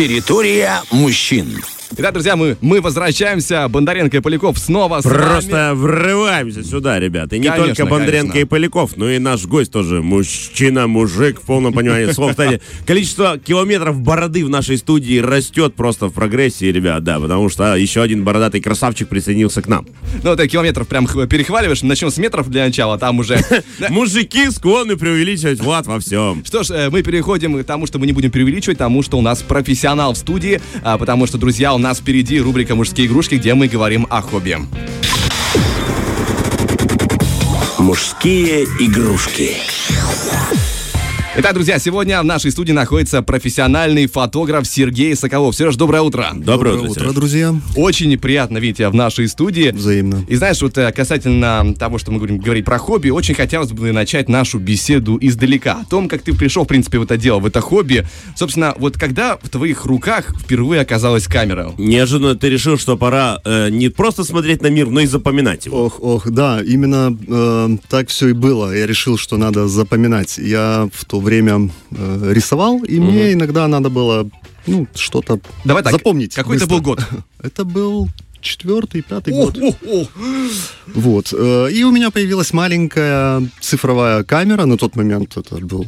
Территория мужчин. Итак, друзья, мы, мы возвращаемся. Бондаренко и Поляков снова с Просто вами. врываемся сюда, ребята. И не Конечно, только Бондаренко конечно. и Поляков, но и наш гость тоже. Мужчина, мужик, в полном понимании слов. Кстати, количество километров бороды в нашей студии растет просто в прогрессии, ребят, да, потому что еще один бородатый красавчик присоединился к нам. Ну, ты километров прям перехваливаешь. Начнем с метров для начала, там уже... Мужики склонны преувеличивать вот во всем. Что ж, э, мы переходим к тому, что мы не будем преувеличивать, тому, что у нас профессионал в студии, а, потому что, друзья, у нас впереди рубрика «Мужские игрушки», где мы говорим о хобби. Мужские игрушки. Итак, друзья, сегодня в нашей студии находится профессиональный фотограф Сергей Соколов. Сереж, доброе утро. Доброе, утро, Сереж. друзья. Очень приятно видеть тебя в нашей студии. Взаимно. И знаешь, вот э, касательно того, что мы будем говорить про хобби, очень хотелось бы начать нашу беседу издалека. О том, как ты пришел, в принципе, в это дело, в это хобби. Собственно, вот когда в твоих руках впервые оказалась камера? Неожиданно ты решил, что пора э, не просто смотреть на мир, но и запоминать его. Ох, ох, да, именно э, так все и было. Я решил, что надо запоминать. Я в то время э, рисовал, и мне иногда надо было, ну, что-то Давай так, запомнить. какой это быстро. был год? Это был четвертый, пятый О, год. о, о. Вот. э, И у меня появилась маленькая цифровая камера. На тот момент это был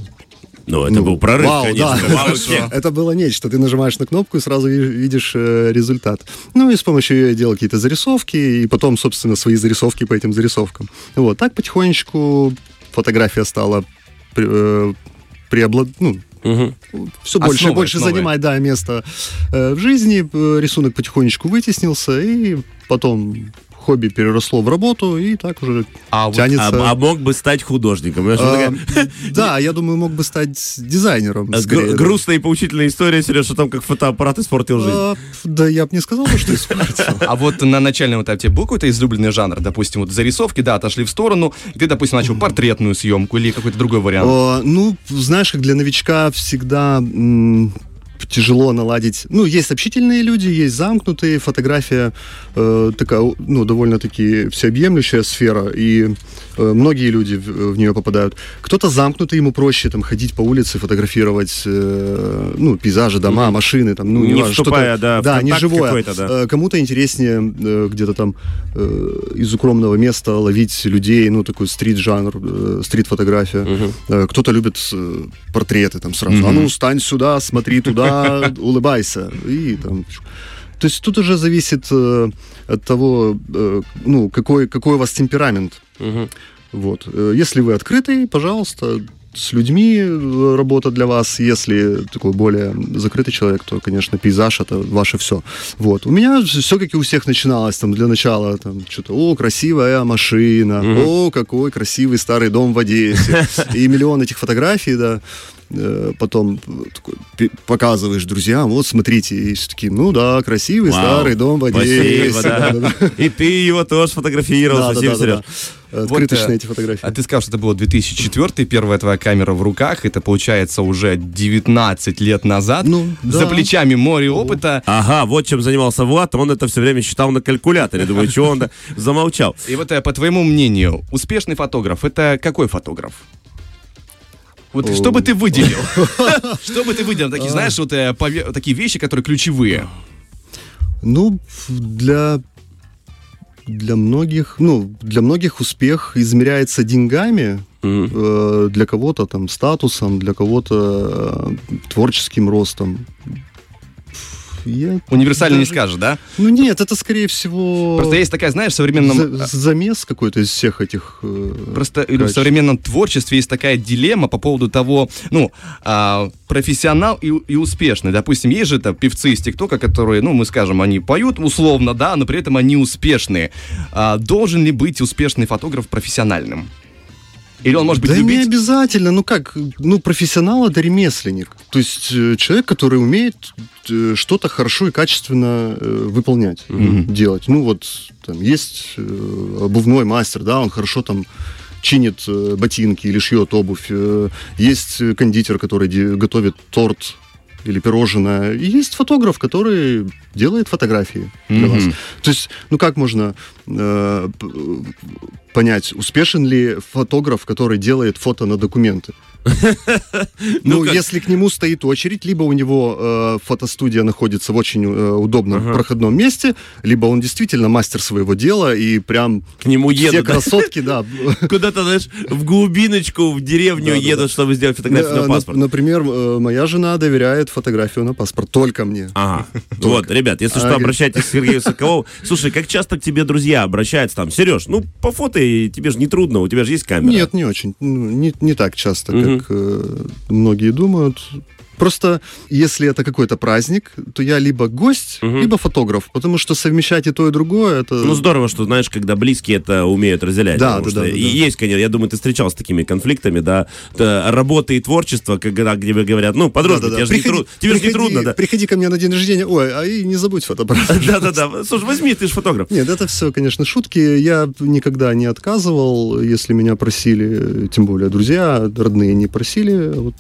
Ну, это Ну, был прорыв, вау, конечно. да. Вау. Это было нечто. Ты нажимаешь на кнопку и сразу ви- видишь э, результат. Ну и с помощью ее я делал какие-то зарисовки, и потом, собственно, свои зарисовки по этим зарисовкам. Вот. Так потихонечку фотография стала э, преоблад... ну, Мгм. все больше и больше основой. занимать, да, место э, в жизни. Э, Рисунок потихонечку вытеснился, и потом хобби переросло в работу, и так уже А вот- тянется. А, а мог бы стать художником. Вот А, такая- Да, я думаю, мог бы стать дизайнером. Гру- скорее, да. грустная и поучительная история, Сереж, о том, как фотоаппарат испортил жизнь. А, Да, я бы не сказал, что испортил. А вот на начальном этапе был какой-то излюбленный жанр? Допустим, вот зарисовки, да, отошли в сторону, и ты, допустим, начал портретную съемку или какой-то другой вариант. Ну, знаешь, как для новичка всегда тяжело наладить. Ну, есть общительные люди, есть замкнутые. Фотография э, такая, ну, довольно-таки всеобъемлющая сфера, и э, многие люди в, в нее попадают. Кто-то замкнутый, ему проще там ходить по улице, фотографировать, э, ну, пейзажи, дома, машины, там, ну, Не неважно, вступая, что-то- да, да, не живое. да. Э, Кому-то интереснее э, где-то там э, из укромного места ловить людей, ну, такой стрит-жанр, э, стрит-фотография. Э, Кто-то любит э, портреты там сразу. А ну, стань сюда, смотри туда, улыбайся. И там... То есть тут уже зависит э, от того, э, ну, какой, какой у вас темперамент. Вот. Э, Если вы открытый, пожалуйста, с людьми э, работа для вас. Если такой более закрытый человек, то, конечно, пейзаж это ваше все. Вот. У меня все, как и у всех, начиналось там для начала там что-то, о, красивая машина, о, какой красивый старый дом в Одессе. И миллион этих фотографий, да. Э, Потом показываешь друзьям, вот смотрите, и все такие, ну да, красивый Вау. старый дом в Одессе. Спасибо, да. Да-да-да. И ты его тоже фотографировал, Да, спасибо, да, Сереж. да. Открыточные э, эти фотографии. А ты сказал, что это было 2004, первая твоя камера в руках. Это получается уже 19 лет назад. Ну, да. За плечами море опыта. Ага, вот чем занимался Влад, он это все время считал на калькуляторе. Думаю, чего он замолчал. И вот э, по твоему мнению, успешный фотограф это какой фотограф? Вот что бы ты выделил? Что бы ты выделил? Такие, знаешь, вот э, такие вещи, которые ключевые. Ну, для для многих, ну, для многих успех измеряется деньгами, э, для кого-то там статусом, для кого-то э, творческим ростом. Я Универсально не даже- скажешь, да? Ну нет, это скорее всего Просто есть такая, знаешь, в современном... за- замес какой-то из всех этих. э, Просто или в качеств. современном творчестве есть такая дилемма по поводу того, ну, а, профессионал и, и успешный. Допустим, есть же это певцы из ТикТока, которые, ну, мы скажем, они поют условно, да, но при этом они успешные. А, должен ли быть успешный фотограф профессиональным? Или он может быть да не любить... обязательно. Ну как, ну профессионал это ремесленник. То есть э, человек, который умеет э, что-то хорошо и качественно э, выполнять, делать. Ну вот там есть обувной мастер, да, он хорошо там чинит ботинки или шьет обувь. Есть кондитер, который готовит торт или пирожное. И есть фотограф, который делает фотографии для вас. Мгм. То есть, ну как можно э, понять, успешен ли фотограф, который делает фото на документы? Ну, как- если к нему стоит очередь, либо у него э, фотостудия находится в очень э, удобном проходном месте, либо он действительно мастер своего дела и прям К нему все едут, да? красотки, да. Куда-то, знаешь, в глубиночку, в деревню едут, чтобы сделать фотографию Э, на на- паспорт. Например, э, моя жена доверяет фотографию на паспорт только мне. Ага. Вот, ребят, если что, Ага. обращайтесь к Сергею Соколову. Слушай, как часто к тебе друзья обращаются там? Сереж, ну, по фото тебе же не трудно, у тебя же есть камера. Нет, не очень. Ну, Не, так часто. Как э, многие думают. Просто если это какой-то праздник, то я либо гость, Мгм. либо фотограф, потому что совмещать и то, и другое, это... Ну, здорово, что, знаешь, когда близкие это умеют разделять. Да, потому да, что да, да, И да. есть, конечно, я думаю, ты встречался с такими конфликтами, да, Это работа и творчество, когда, где говорят, ну, подружка, Да-да-да. тебе же не, Приходи- тру- тебе ж не приходи- трудно, да. Приходи ко мне на день рождения, ой, а и не забудь фотоаппарат. Да-да-да. Слушай, возьми, ты же фотограф. Нет, это все, конечно, шутки. Я никогда не отказывал, если меня просили, тем более друзья, родные не просили. Вот,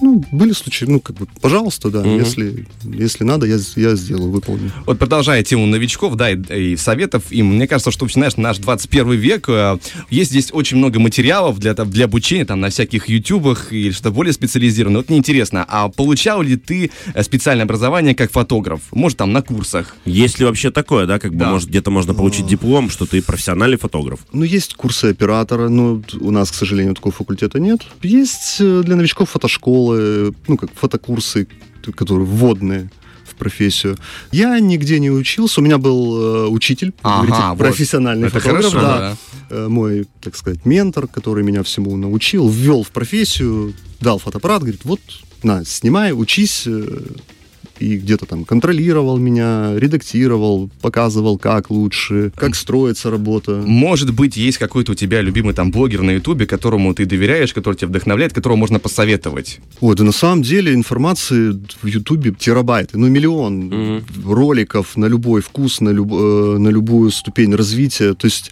ну, были случаи, ну, как бы, пожалуйста, да, Мгм. если, если надо, я, я сделаю, выполню. Вот продолжая тему новичков, да, и, и советов им, мне кажется, что, знаешь, наш 21 век, э, есть здесь очень много материалов для, для обучения, там, на всяких ютубах или что более специализированное. Вот мне интересно, а получал ли ты э, специальное образование как фотограф? Может, там, на курсах? Есть ли вообще такое, да, как бы, Да. может, где-то можно получить диплом, что ты профессиональный фотограф? Ну, есть курсы оператора, но у нас, к сожалению, такого факультета нет. Есть э, для новичков фотошколы, ну, как фотокурсы, которые вводные в профессию. Я нигде не учился, у меня был э, учитель, Ага, говорите, вот. профессиональный Это фотограф, хорошо, да. да. Э, мой, так сказать, ментор, который меня всему научил, ввел в профессию, дал фотоаппарат, говорит, вот, на, снимай, учись, э, и где-то там контролировал меня, редактировал, показывал, как лучше, как строится работа. Может быть, есть какой-то у тебя любимый там блогер на ютубе, которому ты доверяешь, который тебя вдохновляет, которого можно посоветовать? Ой, да на самом деле информации в Ютубе терабайты, ну миллион Мгм. роликов на любой вкус, на, люб- э, на любую ступень развития. То есть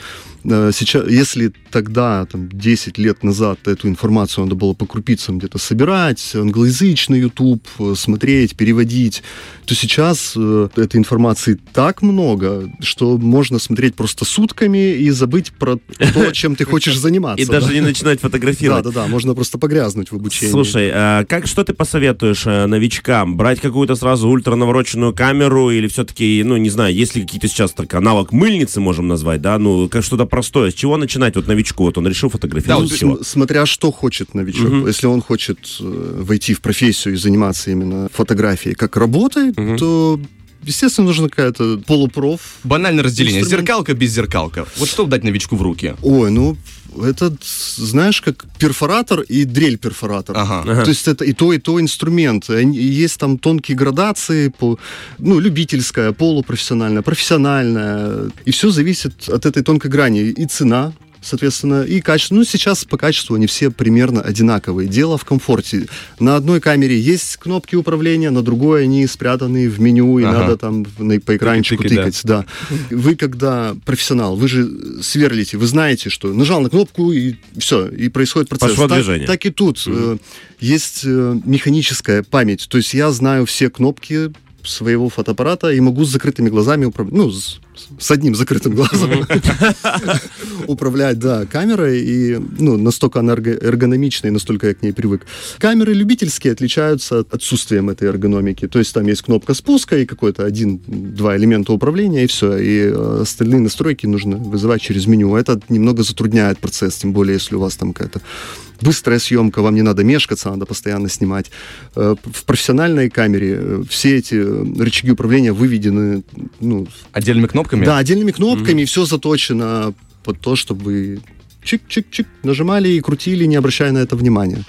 сейчас, если тогда, там, 10 лет назад эту информацию надо было по крупицам где-то собирать, англоязычный YouTube, э, смотреть, переводить, то сейчас э, этой информации так много, что можно смотреть просто сутками и забыть про то, чем ты хочешь заниматься. И даже да. не начинать фотографировать. да, да, можно просто погрязнуть в обучении. Слушай, а как что ты посоветуешь э, новичкам? Брать какую-то сразу ультранавороченную камеру или все-таки, ну, не знаю, есть ли какие-то сейчас так аналог мыльницы, можем назвать, да? Ну, как что-то простое. С чего начинать вот новичку? Вот он решил Да, фотографировать. вот всё. См- смотря что хочет новичок. Мгм. Если он хочет э, войти в профессию и заниматься именно фотографией как работой, Мгм. то, естественно, нужна какая-то полупроф. Банальное разделение. Инструмент. Зеркалка без зеркалка. Вот что дать новичку в руки? Ой, ну, это, знаешь, как перфоратор и дрель-перфоратор. Ага. Ага. То есть это и то, и то инструмент. Есть там тонкие градации, по, ну, любительская, полупрофессиональная, профессиональная. И все зависит от этой тонкой грани. И цена, соответственно, и качество. Ну, сейчас по качеству они все примерно одинаковые. Дело в комфорте. На одной камере есть кнопки управления, на другой они спрятаны в меню, и Ага. надо там на- по экранчику Тыкать, да. тыкать. Да. Вы когда профессионал, вы же сверлите, вы знаете, что нажал на кнопку и все, и происходит процесс. Пошло так, движение. так и тут э, есть э, механическая память. То есть я знаю все кнопки своего фотоаппарата и могу с закрытыми глазами управлять, ну, с, с одним закрытым глазом управлять, да, камерой, и, ну, настолько она эрго- эргономична, и настолько я к ней привык. Камеры любительские отличаются отсутствием этой эргономики, то есть там есть кнопка спуска и какой-то один-два элемента управления, и все, и э, остальные настройки нужно вызывать через меню. Это немного затрудняет процесс, тем более, если у вас там какая-то быстрая съемка, вам не надо мешкаться, надо постоянно снимать. Э, В профессиональной камере э, все эти э, рычаги управления выведены, ну, Отдельными кнопками? да, отдельными кнопками, и все заточено под то, чтобы чик-чик-чик нажимали и крутили, не обращая на это внимания.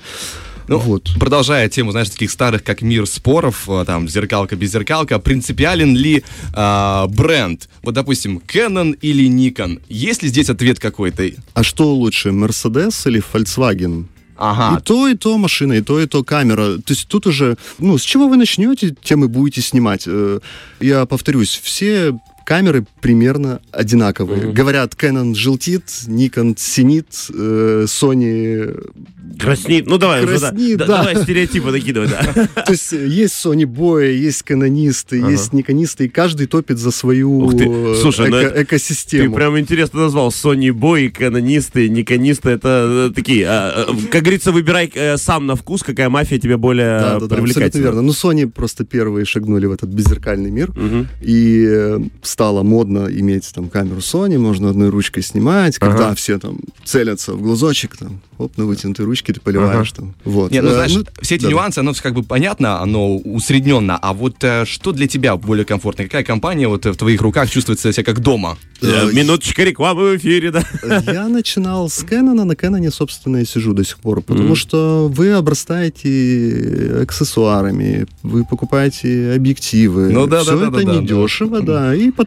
Ну, вот. Продолжая тему, знаешь, таких старых, как мир споров, э, там, зеркалка без зеркалка, принципиален ли а, бренд? Вот, допустим, Canon или Nikon? Есть ли здесь ответ какой-то? А что лучше, Mercedes или Volkswagen? Ага, И то, и то машина, и то, и то камера. То есть тут уже, ну, с чего вы начнете, тем и будете снимать. Э, Я повторюсь, все камеры примерно одинаковые. Говорят, Canon желтит, Nikon синит, э, Sony Краснит. Ну давай, уже, да. Краснит, Да, да. Давай стереотипы накидывай, да. То есть э, есть Sony Boy, есть канонисты, есть никонисты, и каждый топит за свою Слушай, ну эко- это- Ты экосистему. прям интересно назвал. Sony Boy, канонисты, никонисты. Это э, такие, а, как говорится, выбирай сам на вкус, какая мафия тебе более Да, да, да, абсолютно привлекательна. верно. Ну, Sony просто первые шагнули в этот беззеркальный мир, Мгм. и стало модно иметь там камеру Sony, можно одной ручкой снимать, когда Ага. все там целятся в глазочек, там, оп, на вытянутой ручке ты поливаешь там. Вот. Не, ну Э, знаешь, ну, все эти да, да. нюансы, оно как бы понятно, оно усредненно. А вот э, что для тебя более комфортно? Какая компания вот в твоих руках чувствует себя как дома? Э, Минуточка рекламы в эфире, да. Я начинал с Canon, на Canon, собственно, и сижу до сих пор, потому Мгм. что вы обрастаете аксессуарами, вы покупаете объективы. Ну да, Все да, да, это да, да, недешево, да. И потом,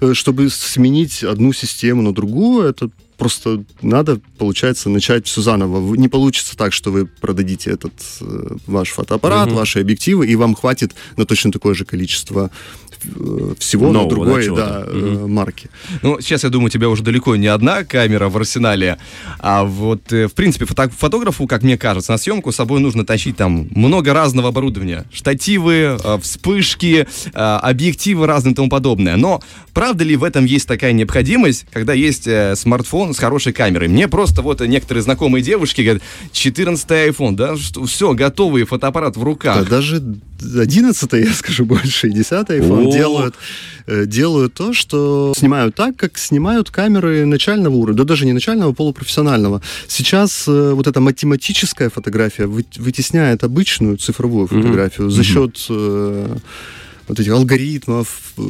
э, чтобы сменить одну систему на другую, это просто надо, получается, начать все заново. Не получится так, что вы продадите этот э, ваш фотоаппарат, Мгм. ваши объективы, и вам хватит на точно такое же количество всего Нового, на да, другой чего-то. да, э, марки. Ну, сейчас, я думаю, у тебя уже далеко не одна камера в арсенале, а вот, э, в принципе, фото- фотографу, как мне кажется, на съемку с собой нужно тащить там много разного оборудования. Штативы, э, вспышки, э, объективы разные и тому подобное. Но правда ли в этом есть такая необходимость, когда есть э, смартфон с хорошей камерой? Мне просто вот некоторые знакомые девушки говорят, 14 iPhone, да, что, все, готовый фотоаппарат в Да, руках. даже 11 я скажу больше, и 10 iPhone О. делают, э, делают то, что снимают так, как снимают камеры начального уровня, да даже не начального, а полупрофессионального. Сейчас э, вот эта математическая фотография вы- вытесняет обычную цифровую фотографию за счет э, вот этих алгоритмов, э,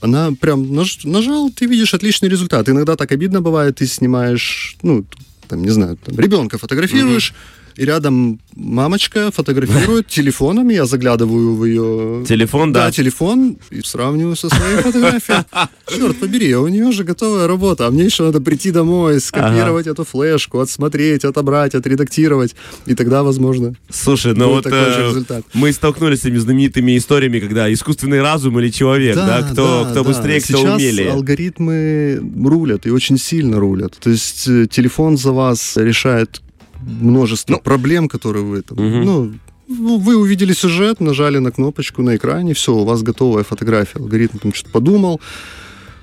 она прям наж- нажал, ты видишь отличный результат. Иногда так обидно бывает, ты снимаешь, ну, там, не знаю, там, ребенка фотографируешь, и рядом мамочка фотографирует телефоном, я заглядываю в ее... Телефон, да. Да, телефон, и сравниваю со своей фотографией. Черт побери, у нее же готовая работа, а мне еще надо прийти домой, скопировать эту флешку, отсмотреть, отобрать, отредактировать, и тогда, возможно, Слушай, ну вот э, результат. мы столкнулись с этими знаменитыми историями, когда искусственный разум или человек, да, кто, да, кто да. быстрее, кто Сейчас умелее. алгоритмы рулят, и очень сильно рулят. То есть э, телефон за вас решает множество Ну, проблем, которые вы там... Мгм. Ну, ну, вы увидели сюжет, нажали на кнопочку на экране, все, у вас готовая фотография. Алгоритм там что-то подумал,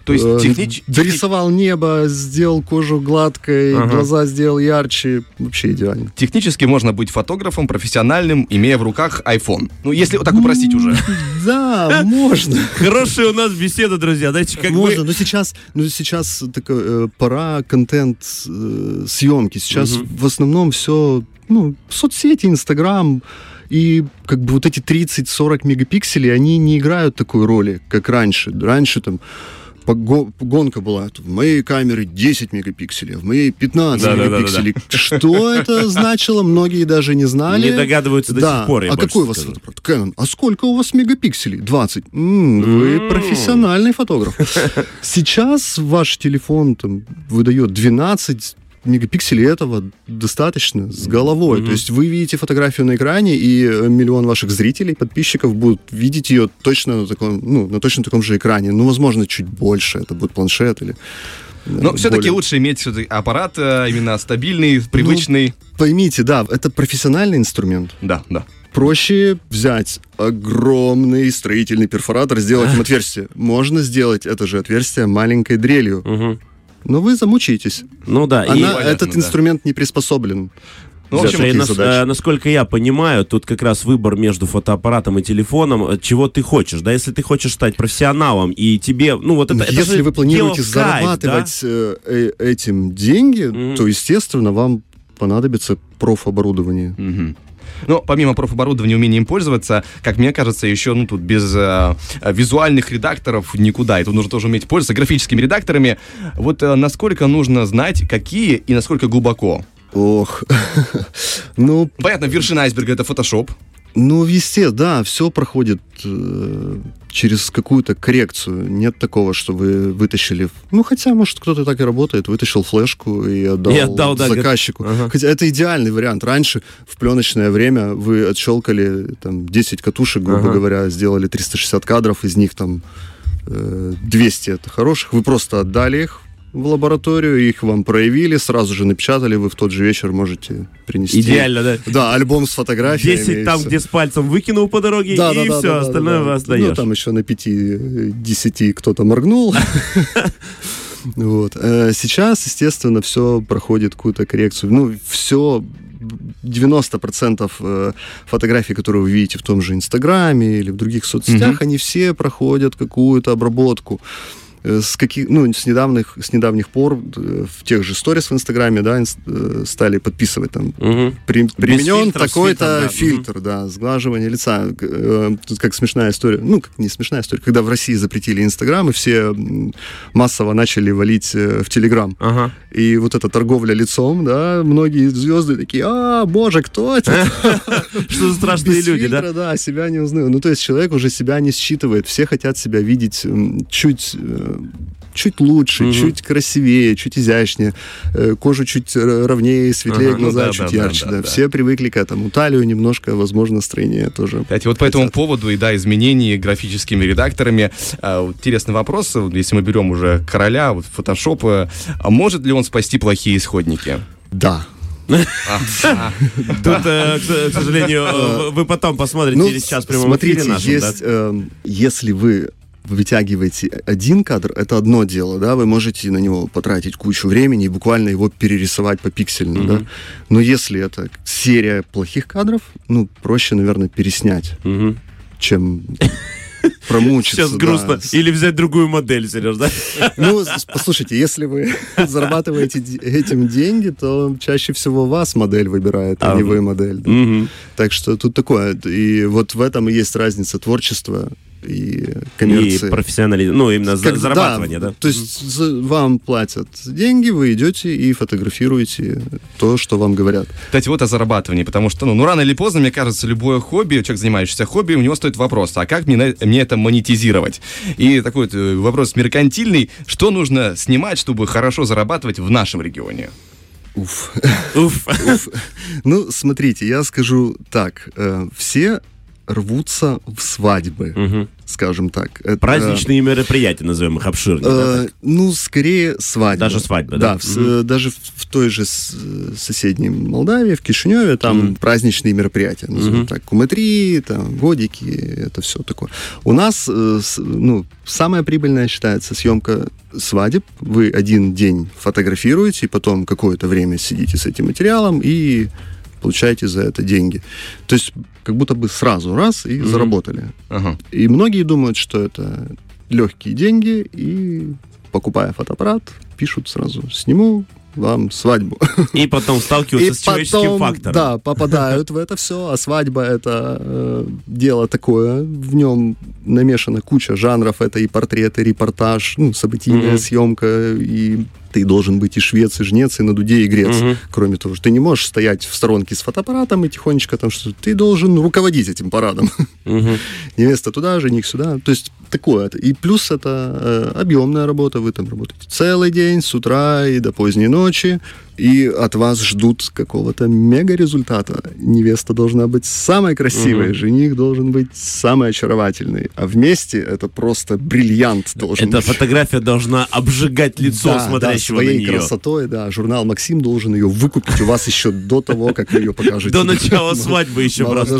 То есть э, технич- дорисовал небо, сделал кожу гладкой, Ага. глаза сделал ярче. Вообще идеально. технически можно быть фотографом профессиональным, имея в руках iPhone. Ну, если вот так упростить уже. Да, можно. Хорошая у нас беседа, друзья. Знаете, как Можно, бы... но сейчас, но сейчас такая, э, пора контент э, съемки. Сейчас в основном все, ну, соцсети, Инстаграм. И как бы вот эти 30-40 мегапикселей, они не играют такой роли, как раньше. Раньше там гонка была. В моей камере 10 мегапикселей, а в моей 15 Да-да-да-да-да. мегапикселей. Что это значило, многие даже не знали. Не догадываются до да. сих пор, а какой у вас фотоаппарат? Canon. А сколько у вас мегапикселей? 20. М, вы профессиональный фотограф. Сейчас ваш телефон там выдает 12 мегапикселей этого достаточно с головой. Мгм. То есть вы видите фотографию на экране, и э, миллион ваших зрителей, подписчиков будут видеть ее точно на таком, ну, на точно таком же экране. Ну, возможно, чуть больше. Это будет планшет или... э, Но все-таки более- лучше иметь аппарат э, именно стабильный, привычный. Поймите, да, это профессиональный инструмент. Да, да. Проще взять огромный строительный перфоратор, сделать им отверстие. Можно сделать это же отверстие маленькой дрелью, Мгм. Но вы замучаетесь. Ну да, и... Она, понятно, этот да. инструмент не приспособлен. Ну, в общем, Слушай, нас- задач. э, насколько я понимаю, тут как раз выбор между фотоаппаратом и телефоном, э, чего ты хочешь, да, если ты хочешь стать профессионалом, и тебе, ну вот это, это Если же вы планируете кайф, зарабатывать э, э, этим деньги, Мгм. то, естественно, вам понадобится профоборудование. Мгм. Ну, помимо профоборудования, умения им пользоваться, как мне кажется, еще, ну, тут без э, э, визуальных редакторов никуда. И тут нужно тоже уметь пользоваться графическими редакторами. Вот э, насколько нужно знать, какие и насколько глубоко. Ох. ну, Понятно, вершина айсберга — это Photoshop. Ну, естественно, да, все проходит э, через какую-то коррекцию. Нет такого, что вы вытащили... Ну, хотя, может, кто-то так и работает. Вытащил флешку и отдал, И отдал, да, заказчику. Ага. Хотя это идеальный вариант. Раньше, в пленочное время, вы отщелкали там 10 катушек, грубо Ага. говоря, сделали 360 кадров, из них там э, 200 это хороших, вы просто отдали их в лабораторию, их вам проявили, сразу же напечатали, вы в тот же вечер можете принести. Идеально, да? Да, альбом с фотографиями. 10 там, и где с пальцем выкинул по дороге, Да, и да, да, все, да, да, остальное да. вы Ну, отдаешь. там еще на 5-10 кто-то моргнул. Вот. Э, Сейчас, естественно, все проходит какую-то коррекцию. Ну, все 90% э, фотографий, которые вы видите в том же Инстаграме или в других соцсетях, Мгм. они все проходят какую-то обработку. Э, С, каких, ну, с, недавних, с недавних пор э, в тех же сторис в Инстаграме да, э, стали подписывать там Мгм. при- применен такой-то фильтром, да. фильтр, да, сглаживание лица. Тут как смешная история, ну, как не смешная история, когда в России запретили Инстаграм, и все массово начали валить в Телеграм. Ага. И вот эта торговля лицом, да, многие звезды такие, а, боже, кто это? Что за страшные люди, да? да, себя не узнаю. Ну, то есть человек уже себя не считывает. Все хотят себя видеть чуть чуть лучше, Мгм. чуть красивее, чуть изящнее, э, кожу чуть ровнее, светлее, Ага, ну глаза да, чуть да, ярче. да, да. да. Все привыкли к этому. Талию немножко, возможно, настроение тоже. Кстати, вот по этому поводу и да, изменений графическими редакторами. а, интересный вопрос, если мы берем уже короля, вот Photoshop, э, а может ли он спасти плохие исходники? Да. Тут, э, к сожалению, вы потом посмотрите Ну, или сейчас в прямом смотрите, есть, эм, если вы вытягиваете один кадр, это одно дело, да, вы можете на него потратить кучу времени и буквально его перерисовать по пиксельно, Мгм. да. Но если это серия плохих кадров, ну, проще, наверное, переснять, Мгм. чем промучиться. Сейчас да. грустно. Или взять другую модель, Сереж, да? Ну, послушайте, если вы зарабатываете этим деньги, то чаще всего вас модель выбирает, а, А, не вы- модель. да. Мгм. Так что тут такое. И вот в этом и есть разница творчества и И коммерции. профессионализм, ну, именно за- Как- зарабатывание, да? То есть за- вам платят деньги, вы идете и фотографируете то, что вам говорят. Кстати, вот о зарабатывании, потому что, ну, ну, рано или поздно, мне кажется, любое хобби, человек, занимающийся хобби, у него стоит вопрос, а как мне, мне это монетизировать? И такой вот э, вопрос меркантильный, что нужно снимать, чтобы хорошо зарабатывать в нашем регионе? Уф. Уф. Ну, смотрите, я скажу так. э, Все рвутся в свадьбы, Мгм. Скажем так. Это- Праздничные мероприятия, назовем их обширно. да, Э, так? ну, скорее свадьба. Даже свадьба, да? да? в даже в, в той же соседней Молдавии, в Кишиневе, там Мгм. праздничные мероприятия, назовем Мгм. так, кумытри, там, годики, это все такое. У нас, э, ну, самая прибыльная считается съемка свадеб. Вы один день фотографируете, потом какое-то время сидите с этим материалом и получаете за это деньги. То есть как будто бы сразу раз и Мгм. заработали. Ага. И многие думают, что это легкие деньги, и покупая фотоаппарат, пишут сразу «сниму вам свадьбу». И потом сталкиваются с человеческим потом, фактором. да, попадают в это все, а свадьба это э, дело такое, в нем намешана куча жанров, это и портрет, и репортаж, ну, событийная Мгм. съемка, и ты должен быть и швец, и жнец, и на дуде, и грец. Мгм. Кроме того, что ты не можешь стоять в сторонке с фотоаппаратом и тихонечко там что ты должен руководить этим парадом. Мгм. невеста туда, жених сюда. То есть такое. И плюс это э, объемная работа. Вы там работаете целый день, с утра и до поздней ночи. И от вас ждут какого-то мега результата. Невеста должна быть самой красивой, Мгм. жених должен быть самый очаровательный. А вместе это просто бриллиант должен Эта быть. фотография должна обжигать лицо Да, смотрящего да, на своей нее. красотой, да. Журнал «Максим» должен ее выкупить у вас еще до того, как вы ее покажете. До начала свадьбы еще просто.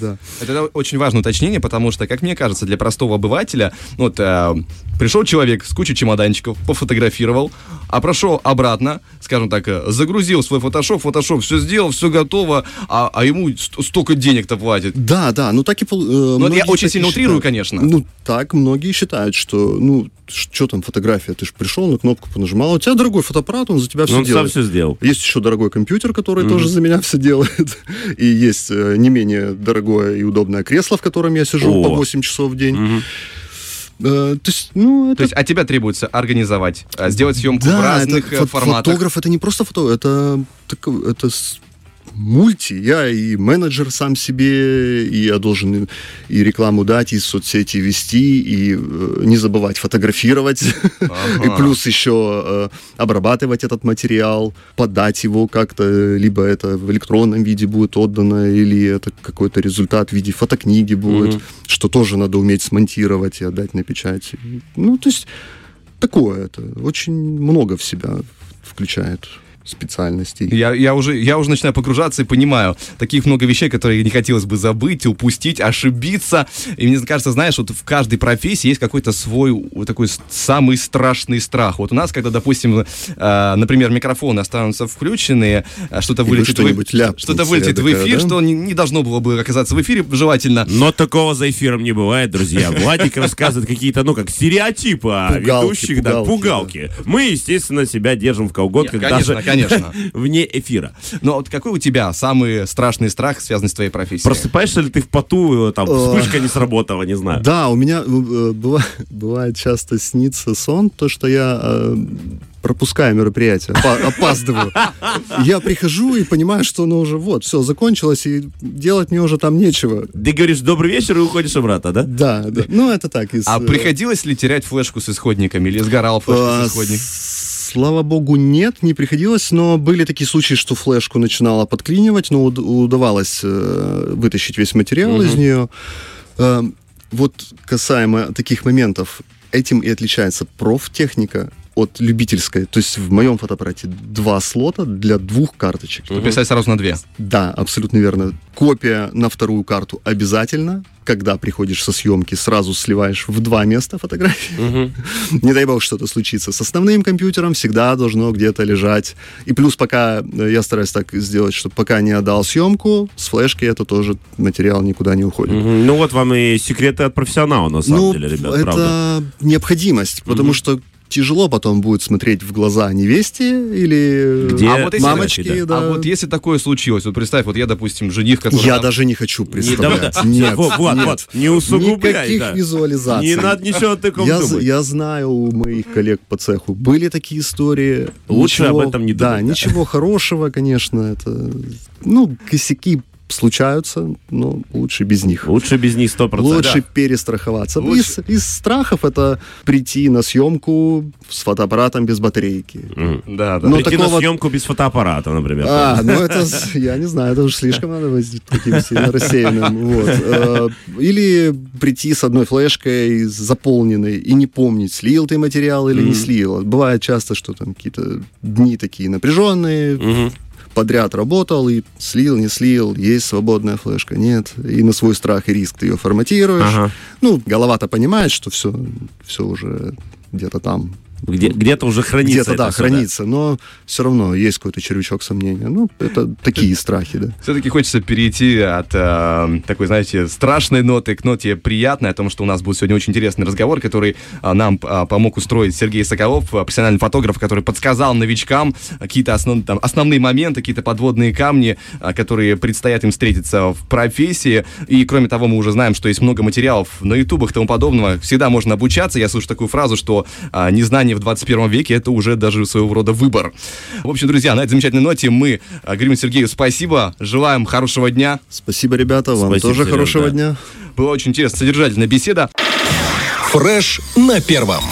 Да. Это очень важное уточнение, потому что, как мне кажется, для простого обывателя, ну, вот, э, пришел человек с кучей чемоданчиков, пофотографировал, а прошел обратно, скажем так, э, загрузил свой фотошоп, фотошоп все сделал, все готово, а, а ему ст- столько денег-то платит. Да, да, ну так и... пол- э, Ну, я очень сильно утрирую, считают. конечно. Ну, так многие считают, что, ну, что там фотография, ты же пришел, на кнопку понажимал, у тебя дорогой фотоаппарат, он за тебя Ну, все он сам делает. все сделал. Есть еще дорогой компьютер, который Мгм. тоже за меня все делает. И есть э, не менее дорогое и удобное кресло, в котором я сижу О. по 8 часов в день. Мгм. Э, то есть, ну, это... То есть от тебя требуется организовать, а, сделать съемку в да, разных это э, фо- форматах. фотограф это не просто фото, это, это мульти. Я и менеджер сам себе, и я должен и рекламу дать, и соцсети вести, и э, не забывать фотографировать. И плюс еще э, обрабатывать этот материал, подать его как-то, либо это в электронном виде будет отдано, или это какой-то результат в виде фотокниги будет, что тоже надо уметь смонтировать и отдать на печать. Ну, то есть такое это. Очень много в себя включает специальностей. Я, я, уже, я уже начинаю погружаться и понимаю, таких много вещей, которые не хотелось бы забыть, упустить, ошибиться. И мне кажется, знаешь, вот в каждой профессии есть какой-то свой вот такой самый страшный страх. Вот у нас, когда, допустим, э, например, микрофоны останутся включенные, э, что-то вылетит, что-нибудь в, что-то вылетит в эфир, да? что не, не должно было бы оказаться в эфире желательно. Но такого за эфиром не бывает, друзья. Владик рассказывает какие-то, ну, как стереотипы о ведущих, да, пугалки. Мы, естественно, себя держим в колготках. Даже конечно. Вне эфира. Но вот какой у тебя самый страшный страх, связанный с твоей профессией? Просыпаешься ли ты в поту, там, вспышка не сработала, не знаю. Да, у меня э, бывает часто снится сон, то, что я э, пропускаю мероприятие, опаздываю. Я прихожу и понимаю, что ну уже вот, все, закончилось, и делать мне уже там нечего. Ты говоришь «добрый вечер» и уходишь обратно, да? Да, да. Ну, это так. Из... А приходилось ли терять флешку с исходниками или сгорал флешка с исходниками? Слава богу, нет, не приходилось, но были такие случаи, что флешку начинала подклинивать, но удавалось э, вытащить весь материал угу. из нее. Э, вот касаемо таких моментов, этим и отличается профтехника от любительской. То есть в моем фотоаппарате два слота для двух карточек. Угу. Писать сразу на две. Да, абсолютно верно. Копия на вторую карту обязательно. Когда приходишь со съемки, сразу сливаешь в два места фотографии. Угу. Не дай бог что-то случится. С основным компьютером всегда должно где-то лежать. И плюс пока, э, я стараюсь так сделать, чтобы пока не отдал съемку, с флешки это тоже материал никуда не уходит. Угу. Ну вот вам и секреты от профессионала, на самом ну, деле, ребят, это правда. необходимость, потому угу. что тяжело потом будет смотреть в глаза невесте или Где? А вот мамочки. Если, да. А вот если такое случилось, вот представь, вот я, допустим, жених, который... Я даже не хочу представлять. Не, нет, вот, вот, нет. вот, не усугубляй. Никаких да. визуализаций. Не надо ничего такого я, думать. Я знаю у моих коллег по цеху, были такие истории. Лучше ничего, об этом не думать. Да, да, ничего хорошего, конечно, это... Ну, косяки случаются, но лучше без них. Лучше без них 100%. Лучше да. перестраховаться. Лучше. Из, из страхов это прийти на съемку с фотоаппаратом без батарейки. Mm. Да, да. Но прийти такого... на съемку без фотоаппарата, например. А, ну это, я не знаю, это уже слишком надо быть таким сильно рассеянным. Вот. Э, или прийти с одной флешкой заполненной и не помнить, слил ты материал или mm. не слил. Бывает часто, что там какие-то дни такие напряженные, mm-hmm подряд работал и слил, не слил, есть свободная флешка, нет. И на свой страх и риск ты ее форматируешь. Ага. Ну, голова-то понимает, что все, все уже где-то там где, где-то уже хранится. Где-то, да, хранится, но все равно есть какой-то червячок сомнения. Ну, это такие страхи, да. Все-таки хочется перейти от э, такой, знаете, страшной ноты к ноте приятной, о том, что у нас будет сегодня очень интересный разговор, который э, нам э, помог устроить Сергей Соколов, профессиональный фотограф, который подсказал новичкам какие-то основ, там, основные моменты, какие-то подводные камни, э, которые предстоят им встретиться в профессии. И, кроме того, мы уже знаем, что есть много материалов на ютубах и тому подобного. Всегда можно обучаться. Я слышу такую фразу, что э, незнание в 21 веке это уже даже своего рода выбор. В общем, друзья, на этой замечательной ноте мы а, говорим Сергею спасибо, желаем хорошего дня. Спасибо, ребята, вам спасибо, тоже Сереж, хорошего да. дня. Была очень интересная, содержательная беседа. Фреш на первом.